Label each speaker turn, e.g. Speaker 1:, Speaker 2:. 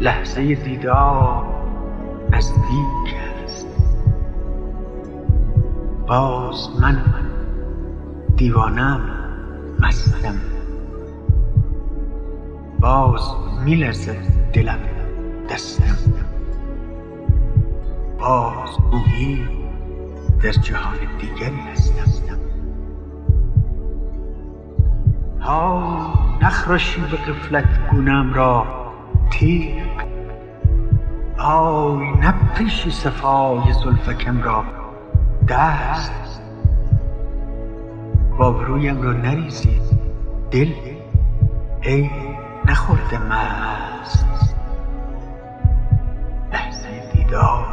Speaker 1: لحظه دیدار نزدیک است. باز من دیوانه ام مستم. باز می لرزد دلم دستم. باز گویی در جهان دیگری هستم. های نخراشی به غفلت گونه ام را. تیغ پای نپیش صفای زلفکم را دست۔ بابرویم را نریزی۔ دل ای نخورده مست۔ لحظه دیدار۔